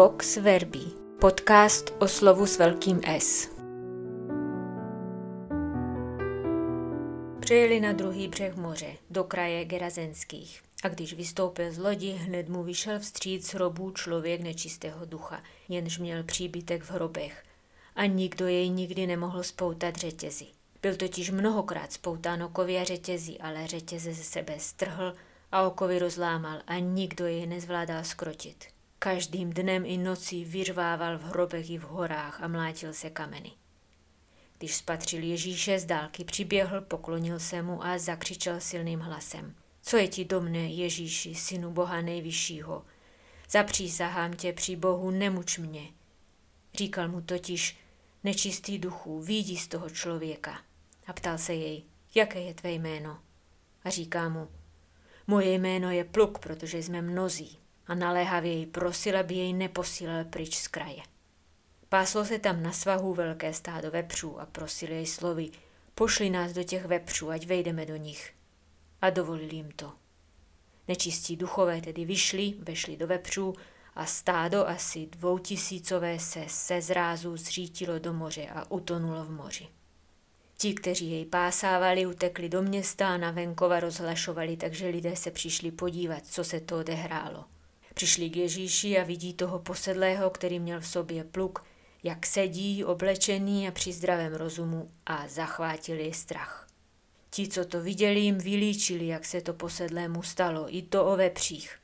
Vox Verbi, podcast o slovu s velkým S. Přejeli na druhý břeh moře, do kraje Gerazenských. A když vystoupil z lodi, hned mu vyšel vstříc hrobů člověk nečistého ducha, jenž měl příbytek v hrobech. A nikdo jej nikdy nemohl spoutat řetězy. Byl totiž mnohokrát spoután okovy a řetězy, ale řetěze ze sebe strhl a okovy rozlámal a nikdo jej nezvládal skrotit. Každým dnem i nocí vyřvával v hrobech i v horách a mlátil se kameny. Když spatřil Ježíše z dálky, přiběhl, poklonil se mu a zakřičel silným hlasem. Co je ti do mne, Ježíši, synu Boha nejvyššího? Zapřísahám tě při Bohu, nemuč mě. Říkal mu totiž, nečistý duchu, vidí z toho člověka. A ptal se jej, jaké je tvé jméno? A říká mu, moje jméno je Pluk, protože jsme mnozí a naléhavě jej prosil, aby jej neposílal pryč z kraje. Páslo se tam na svahu velké stádo vepřů a prosil jej slovy, pošli nás do těch vepřů, ať vejdeme do nich. A dovolili jim to. Nečistí duchové tedy vyšli, vešli do vepřů a stádo asi dvoutisícové se se zrázu zřítilo do moře a utonulo v moři. Ti, kteří jej pásávali, utekli do města a na venkova rozhlašovali, takže lidé se přišli podívat, co se to odehrálo. Přišli k Ježíši a vidí toho posedlého, který měl v sobě pluk, jak sedí oblečený a při zdravém rozumu a zachvátili strach. Ti, co to viděli, jim vylíčili, jak se to posedlému stalo, i to o vepřích.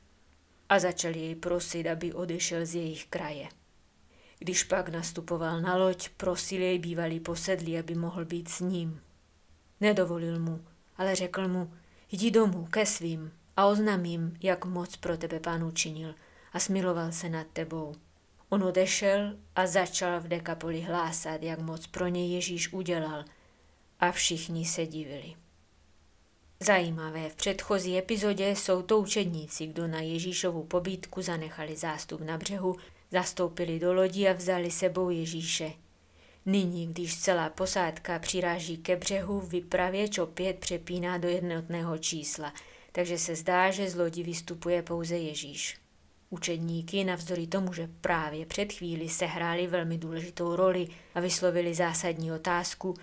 A začali jej prosit, aby odešel z jejich kraje. Když pak nastupoval na loď, prosil jej bývalý posedlý, aby mohl být s ním. Nedovolil mu, ale řekl mu, jdi domů ke svým a oznamím, jak moc pro tebe pán učinil a smiloval se nad tebou. On odešel a začal v Dekapoli hlásat, jak moc pro něj Ježíš udělal a všichni se divili. Zajímavé, v předchozí epizodě jsou to učedníci, kdo na Ježíšovu pobídku zanechali zástup na břehu, zastoupili do lodi a vzali sebou Ježíše. Nyní, když celá posádka přiráží ke břehu, vypravěč opět přepíná do jednotného čísla – takže se zdá, že z lodi vystupuje pouze Ježíš. Učedníky, navzdory tomu, že právě před chvíli sehráli velmi důležitou roli a vyslovili zásadní otázku,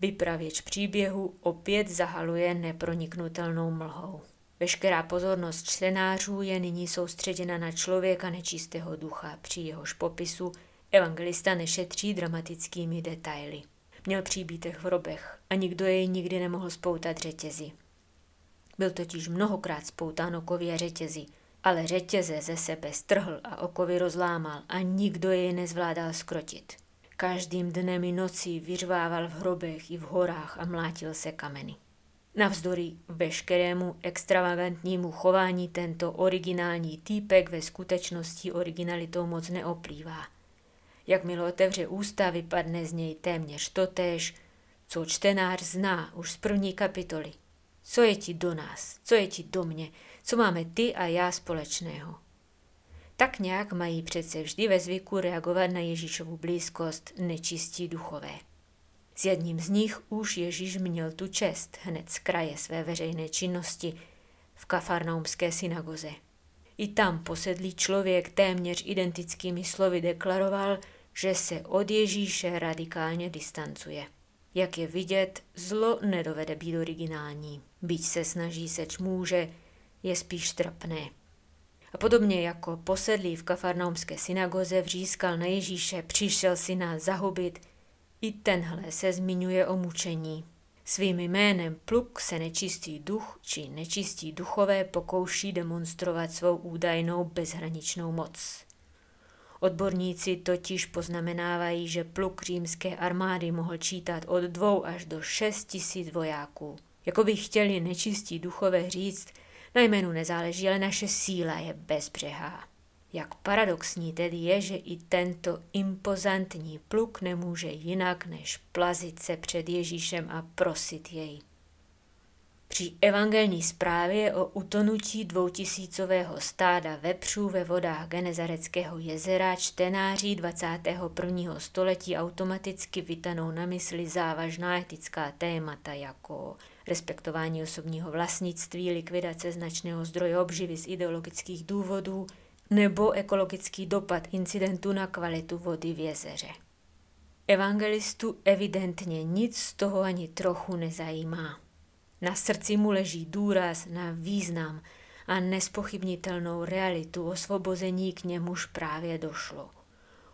vypravěč příběhu opět zahaluje neproniknutelnou mlhou. Veškerá pozornost čtenářů je nyní soustředěna na člověka nečistého ducha, při jehož popisu evangelista nešetří dramatickými detaily. Měl příbítek v hrobech a nikdo jej nikdy nemohl spoutat řetězy. Byl totiž mnohokrát spoután okově řetězy, ale řetěze ze sebe strhl a okovy rozlámal a nikdo jej nezvládal skrotit. Každým dnem i nocí vyřvával v hrobech i v horách a mlátil se kameny. Navzdory veškerému extravagantnímu chování tento originální týpek ve skutečnosti originalitou moc neoplývá. Jakmile otevře ústa, vypadne z něj téměř totéž, co čtenář zná už z první kapitoly – co je ti do nás? Co je ti do mě? Co máme ty a já společného? Tak nějak mají přece vždy ve zvyku reagovat na Ježíšovu blízkost nečistí duchové. S jedním z nich už Ježíš měl tu čest hned z kraje své veřejné činnosti v kafarnaumské synagoze. I tam posedlý člověk téměř identickými slovy deklaroval, že se od Ježíše radikálně distancuje. Jak je vidět, zlo nedovede být originální. Byť se snaží seč může, je spíš trapné. A podobně jako posedlý v kafarnaumské synagoze vřískal na Ježíše, přišel si nás zahubit, i tenhle se zmiňuje o mučení. Svým jménem pluk se nečistý duch či nečistí duchové pokouší demonstrovat svou údajnou bezhraničnou moc. Odborníci totiž poznamenávají, že pluk římské armády mohl čítat od dvou až do šest tisíc vojáků. Jako by chtěli nečistí duchové říct, na jménu nezáleží, ale naše síla je bezbřehá. Jak paradoxní tedy je, že i tento impozantní pluk nemůže jinak než plazit se před Ježíšem a prosit jej. Při evangelní zprávě o utonutí dvoutisícového stáda vepřů ve vodách Genezareckého jezera čtenáři 21. století automaticky vytanou na mysli závažná etická témata jako respektování osobního vlastnictví, likvidace značného zdroje obživy z ideologických důvodů, nebo ekologický dopad incidentu na kvalitu vody v jezeře. Evangelistu evidentně nic z toho ani trochu nezajímá. Na srdci mu leží důraz na význam a nespochybnitelnou realitu osvobození k němuž právě došlo.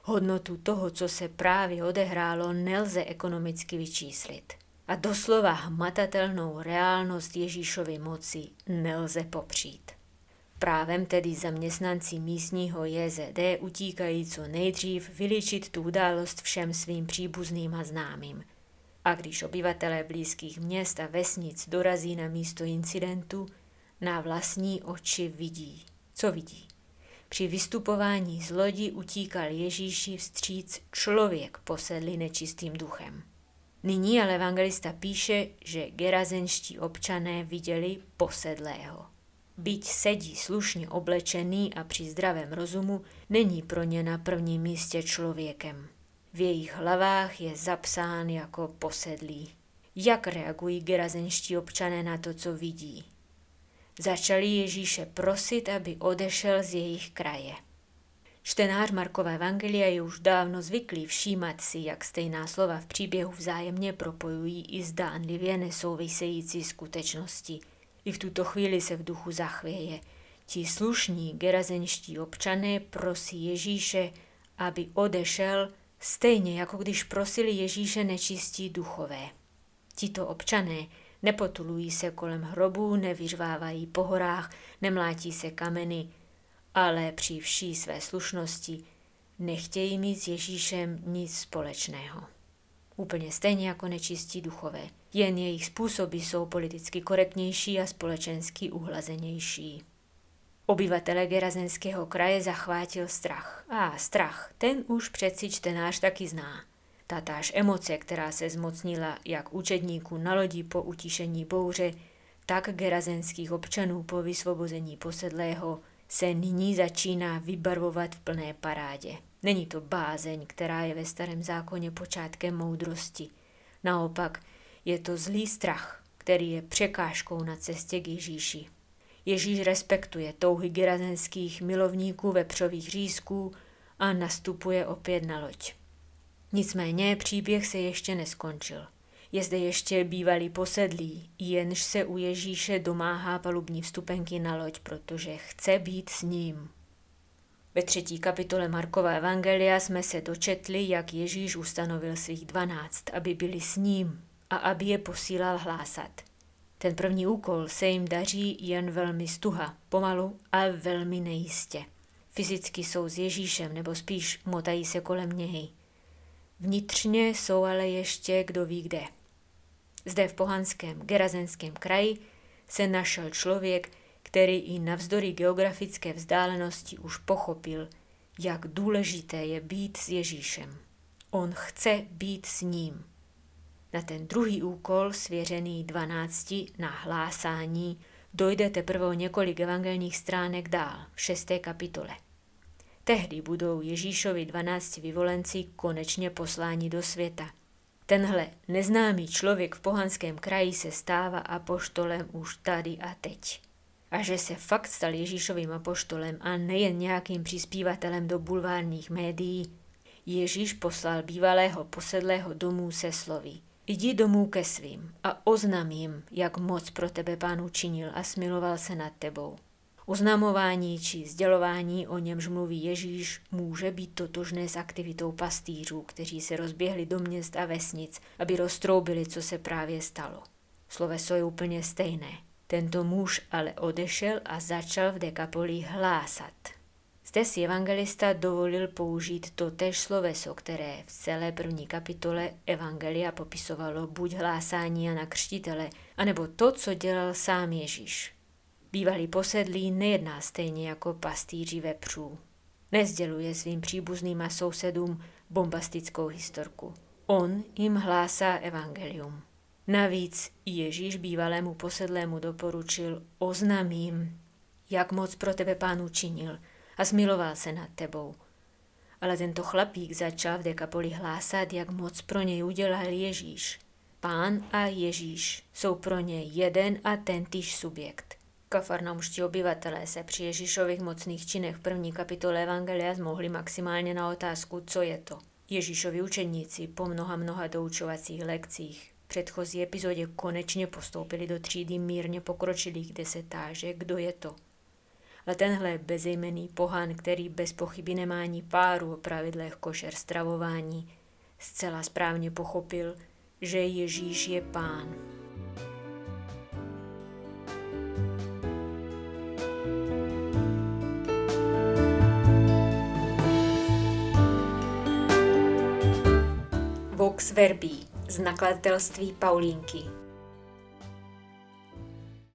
Hodnotu toho, co se právě odehrálo, nelze ekonomicky vyčíslit. A doslova hmatatelnou reálnost Ježíšovy moci nelze popřít. Právem tedy zaměstnanci místního JZD utíkají co nejdřív vyličit tu událost všem svým příbuzným a známým. A když obyvatelé blízkých měst a vesnic dorazí na místo incidentu, na vlastní oči vidí. Co vidí? Při vystupování z lodi utíkal Ježíši vstříc člověk posedlý nečistým duchem. Nyní ale evangelista píše, že gerazenští občané viděli posedlého. Byť sedí slušně oblečený a při zdravém rozumu, není pro ně na prvním místě člověkem. V jejich hlavách je zapsán jako posedlý. Jak reagují gerazenští občané na to, co vidí? Začali Ježíše prosit, aby odešel z jejich kraje. Čtenář Markova Evangelia je už dávno zvyklý všímat si, jak stejná slova v příběhu vzájemně propojují i zdánlivě nesouvisející skutečnosti. I v tuto chvíli se v duchu zachvěje. Ti slušní gerazenští občané prosí Ježíše, aby odešel, stejně jako když prosili Ježíše nečistí duchové. Tito občané Nepotulují se kolem hrobů, nevyřvávají po horách, nemlátí se kameny, ale při vší své slušnosti nechtějí mít s Ježíšem nic společného. Úplně stejně jako nečistí duchové, jen jejich způsoby jsou politicky korektnější a společensky uhlazenější. Obyvatele Gerazenského kraje zachvátil strach. A strach, ten už přeci čtenář taky zná – Tatáž emoce, která se zmocnila jak učedníků na lodi po utišení bouře, tak gerazenských občanů po vysvobození posedlého, se nyní začíná vybarvovat v plné parádě. Není to bázeň, která je ve starém zákoně počátkem moudrosti. Naopak, je to zlý strach, který je překážkou na cestě k Ježíši. Ježíš respektuje touhy gerazenských milovníků vepřových řízků a nastupuje opět na loď. Nicméně příběh se ještě neskončil. Je zde ještě bývalý posedlý, jenž se u Ježíše domáhá palubní vstupenky na loď, protože chce být s ním. Ve třetí kapitole Markova Evangelia jsme se dočetli, jak Ježíš ustanovil svých dvanáct, aby byli s ním a aby je posílal hlásat. Ten první úkol se jim daří jen velmi stuha, pomalu a velmi nejistě. Fyzicky jsou s Ježíšem, nebo spíš motají se kolem něj. Vnitřně jsou ale ještě kdo ví kde. Zde v pohanském Gerazenském kraji se našel člověk, který i navzdory geografické vzdálenosti už pochopil, jak důležité je být s Ježíšem. On chce být s ním. Na ten druhý úkol, svěřený dvanácti na hlásání, dojde teprve několik evangelních stránek dál, v šesté kapitole. Tehdy budou Ježíšovi dvanácti vyvolenci konečně posláni do světa. Tenhle neznámý člověk v pohanském kraji se stává apoštolem už tady a teď. A že se fakt stal Ježíšovým apoštolem a nejen nějakým přispívatelem do bulvárních médií, Ježíš poslal bývalého posedlého domů se slovy. Jdi domů ke svým a oznam jim, jak moc pro tebe pán učinil a smiloval se nad tebou. Oznamování či sdělování, o němž mluví Ježíš, může být totožné s aktivitou pastýřů, kteří se rozběhli do měst a vesnic, aby roztroubili, co se právě stalo. Sloveso je úplně stejné. Tento muž ale odešel a začal v dekapoli hlásat. Zde si evangelista dovolil použít to tež sloveso, které v celé první kapitole Evangelia popisovalo buď hlásání a na křtitele, anebo to, co dělal sám Ježíš. Bývalý posedlý nejedná stejně jako pastýři vepřů. Nezděluje svým příbuzným a sousedům bombastickou historku. On jim hlásá evangelium. Navíc Ježíš bývalému posedlému doporučil oznamím, jak moc pro tebe pán učinil a zmiloval se nad tebou. Ale tento chlapík začal v dekapoli hlásat, jak moc pro něj udělal Ježíš. Pán a Ježíš jsou pro ně jeden a tentýž subjekt – Kafarnaumští obyvatelé se při Ježíšových mocných činech v první kapitole Evangelia zmohli maximálně na otázku, co je to. Ježíšovi učeníci po mnoha mnoha doučovacích lekcích v předchozí epizodě konečně postoupili do třídy mírně pokročilých, kde se táže, kdo je to. Ale tenhle bezejmený pohan, který bez pochyby nemá ani páru o pravidlech košer stravování, zcela správně pochopil, že Ježíš je pán. Vox Verbi z nakladatelství Paulínky